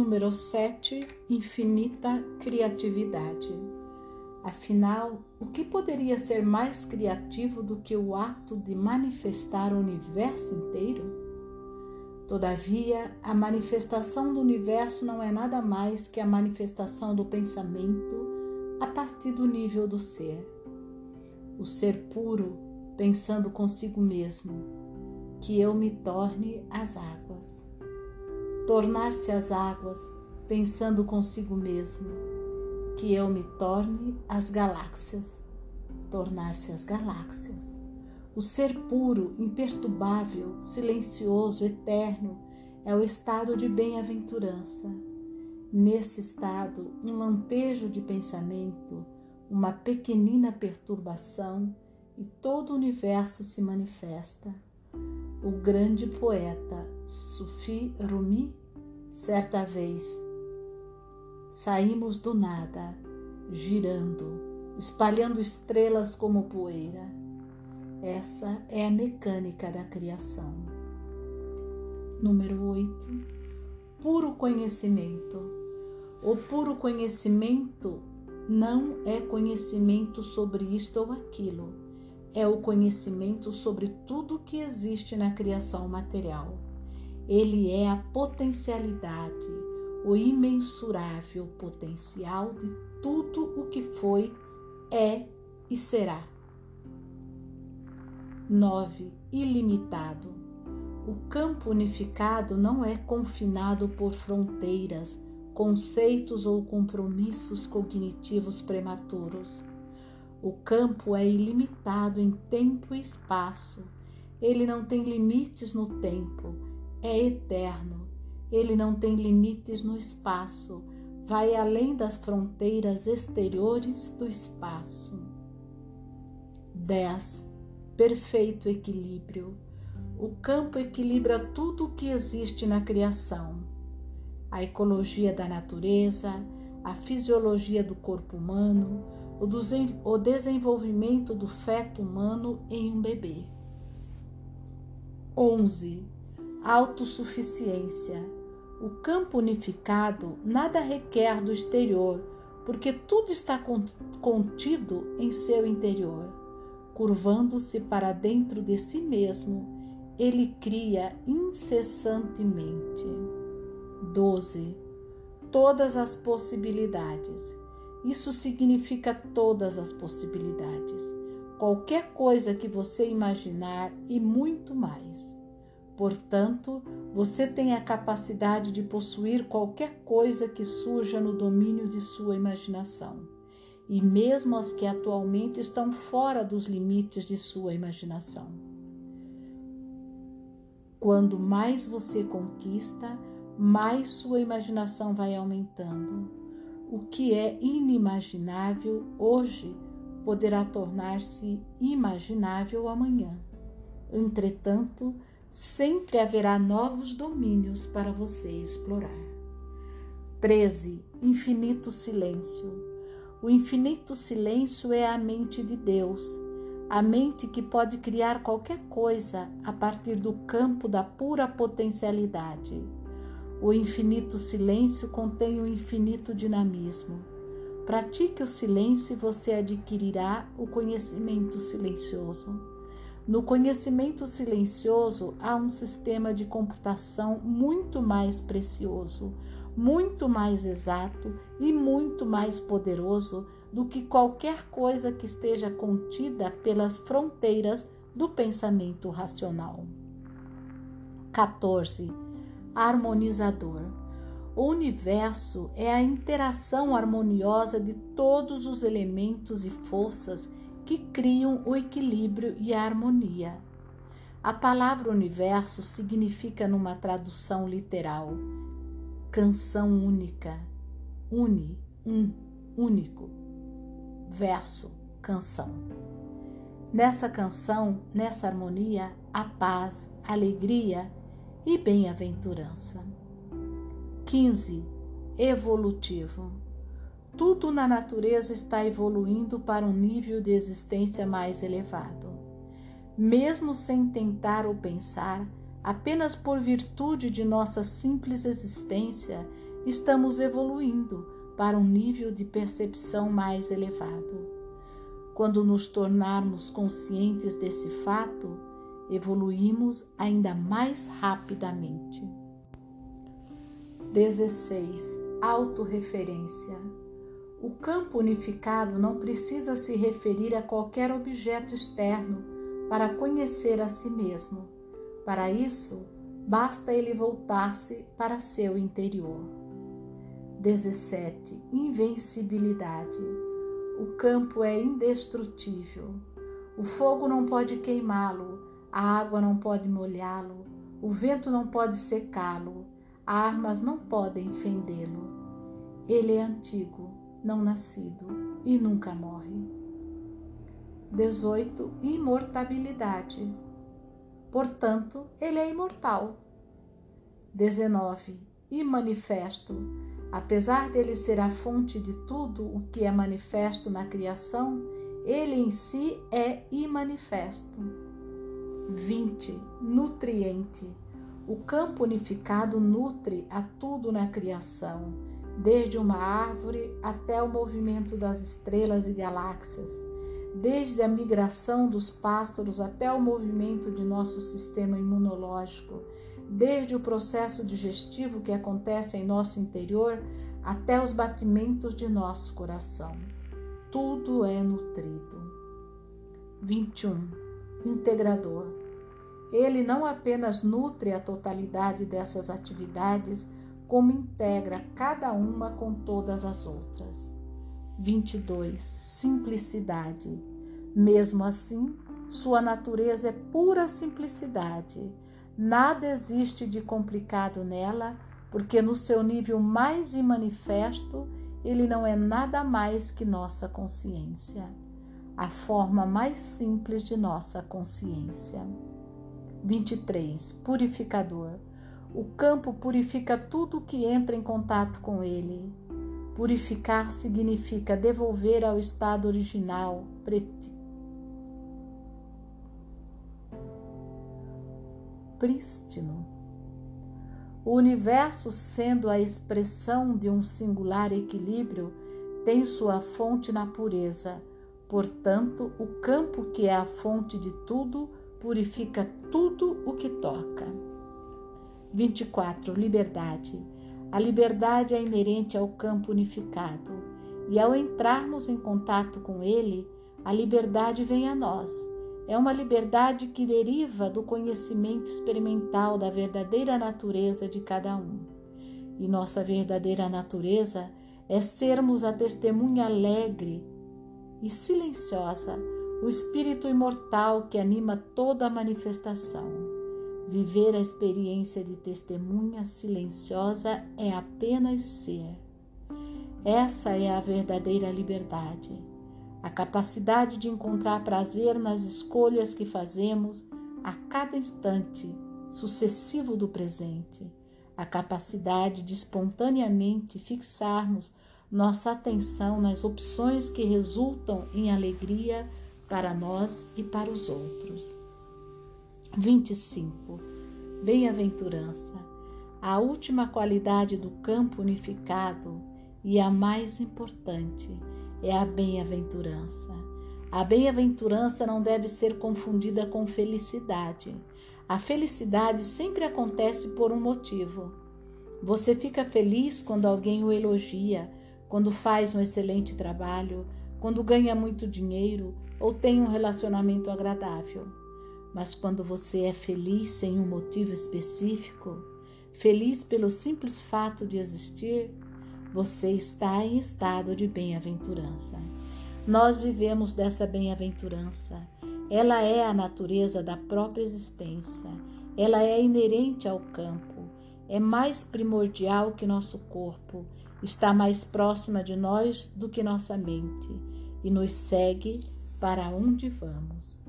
Número 7. Infinita criatividade. Afinal, o que poderia ser mais criativo do que o ato de manifestar o universo inteiro? Todavia, a manifestação do universo não é nada mais que a manifestação do pensamento a partir do nível do ser. O ser puro, pensando consigo mesmo, que eu me torne as águas. Tornar-se as águas, pensando consigo mesmo, que eu me torne as galáxias, tornar-se as galáxias. O ser puro, imperturbável, silencioso, eterno, é o estado de bem-aventurança. Nesse estado, um lampejo de pensamento, uma pequenina perturbação e todo o universo se manifesta. O grande poeta Sufi Rumi, certa vez, Saímos do nada, girando, espalhando estrelas como poeira. Essa é a mecânica da criação. Número 8. Puro conhecimento. O puro conhecimento não é conhecimento sobre isto ou aquilo, é o conhecimento sobre tudo que existe na criação material. Ele é a potencialidade, o imensurável potencial de tudo o que foi, é e será. 9. Ilimitado. O campo unificado não é confinado por fronteiras, conceitos ou compromissos cognitivos prematuros. O campo é ilimitado em tempo e espaço. Ele não tem limites no tempo, é eterno ele não tem limites no espaço, vai além das fronteiras exteriores do espaço. 10. Perfeito equilíbrio. O campo equilibra tudo o que existe na criação. A ecologia da natureza, a fisiologia do corpo humano, o desenvolvimento do feto humano em um bebê. 11. Autossuficiência o campo unificado nada requer do exterior, porque tudo está contido em seu interior. Curvando-se para dentro de si mesmo, ele cria incessantemente. 12. Todas as possibilidades. Isso significa todas as possibilidades. Qualquer coisa que você imaginar e muito mais. Portanto, você tem a capacidade de possuir qualquer coisa que surja no domínio de sua imaginação, e mesmo as que atualmente estão fora dos limites de sua imaginação. Quando mais você conquista, mais sua imaginação vai aumentando. O que é inimaginável hoje poderá tornar-se imaginável amanhã. Entretanto, sempre haverá novos domínios para você explorar. 13. Infinito silêncio. O infinito silêncio é a mente de Deus, a mente que pode criar qualquer coisa a partir do campo da pura potencialidade. O infinito silêncio contém o infinito dinamismo. Pratique o silêncio e você adquirirá o conhecimento silencioso. No conhecimento silencioso há um sistema de computação muito mais precioso, muito mais exato e muito mais poderoso do que qualquer coisa que esteja contida pelas fronteiras do pensamento racional. 14. Harmonizador. O universo é a interação harmoniosa de todos os elementos e forças que criam o equilíbrio e a harmonia. A palavra universo significa, numa tradução literal, canção única, uni, um, único, verso, canção. Nessa canção, nessa harmonia, a paz, alegria e bem-aventurança. 15. Evolutivo. Tudo na natureza está evoluindo para um nível de existência mais elevado. Mesmo sem tentar ou pensar, apenas por virtude de nossa simples existência, estamos evoluindo para um nível de percepção mais elevado. Quando nos tornarmos conscientes desse fato, evoluímos ainda mais rapidamente. 16. Autorreferência. O campo unificado não precisa se referir a qualquer objeto externo para conhecer a si mesmo. Para isso, basta ele voltar-se para seu interior. 17. Invencibilidade. O campo é indestrutível. O fogo não pode queimá-lo, a água não pode molhá-lo, o vento não pode secá-lo, armas não podem fendê-lo. Ele é antigo, não nascido e nunca morre. 18. Imortabilidade. Portanto, ele é imortal. 19. Imanifesto. Apesar dele ser a fonte de tudo o que é manifesto na criação, ele em si é imanifesto. 20. Nutriente. O campo unificado nutre a tudo na criação, desde uma árvore até o movimento das estrelas e galáxias, desde a migração dos pássaros até o movimento de nosso sistema imunológico, desde o processo digestivo que acontece em nosso interior até os batimentos de nosso coração. Tudo é nutrido. 21. Integrador. Ele não apenas nutre a totalidade dessas atividades, como integra cada uma com todas as outras. 22. Simplicidade. Mesmo assim, sua natureza é pura simplicidade. Nada existe de complicado nela, porque no seu nível mais imanifesto, ele não é nada mais que nossa consciência, a forma mais simples de nossa consciência. 23. Purificador. O campo purifica tudo que entra em contato com ele. Purificar significa devolver ao estado original, prístino. O universo, sendo a expressão de um singular equilíbrio, tem sua fonte na pureza. Portanto, o campo que é a fonte de tudo purifica tudo o que toca. 24. Liberdade. A liberdade é inerente ao campo unificado, e ao entrarmos em contato com ele, a liberdade vem a nós. É uma liberdade que deriva do conhecimento experimental da verdadeira natureza de cada um. E nossa verdadeira natureza é sermos a testemunha alegre e silenciosa o espírito imortal que anima toda a manifestação. Viver a experiência de testemunha silenciosa é apenas ser. Essa é a verdadeira liberdade, a capacidade de encontrar prazer nas escolhas que fazemos a cada instante sucessivo do presente, a capacidade de espontaneamente fixarmos nossa atenção nas opções que resultam em alegria para nós e para os outros. 25. Bem-aventurança. A última qualidade do campo unificado e a mais importante é a bem-aventurança. A bem-aventurança não deve ser confundida com felicidade. A felicidade sempre acontece por um motivo. Você fica feliz quando alguém o elogia, quando faz um excelente trabalho, quando ganha muito dinheiro ou tem um relacionamento agradável. Mas quando você é feliz sem um motivo específico, feliz pelo simples fato de existir, você está em estado de bem-aventurança. Nós vivemos dessa bem-aventurança. Ela é a natureza da própria existência. Ela é inerente ao campo. É mais primordial que nosso corpo. Está mais próxima de nós do que nossa mente e nos segue para onde vamos.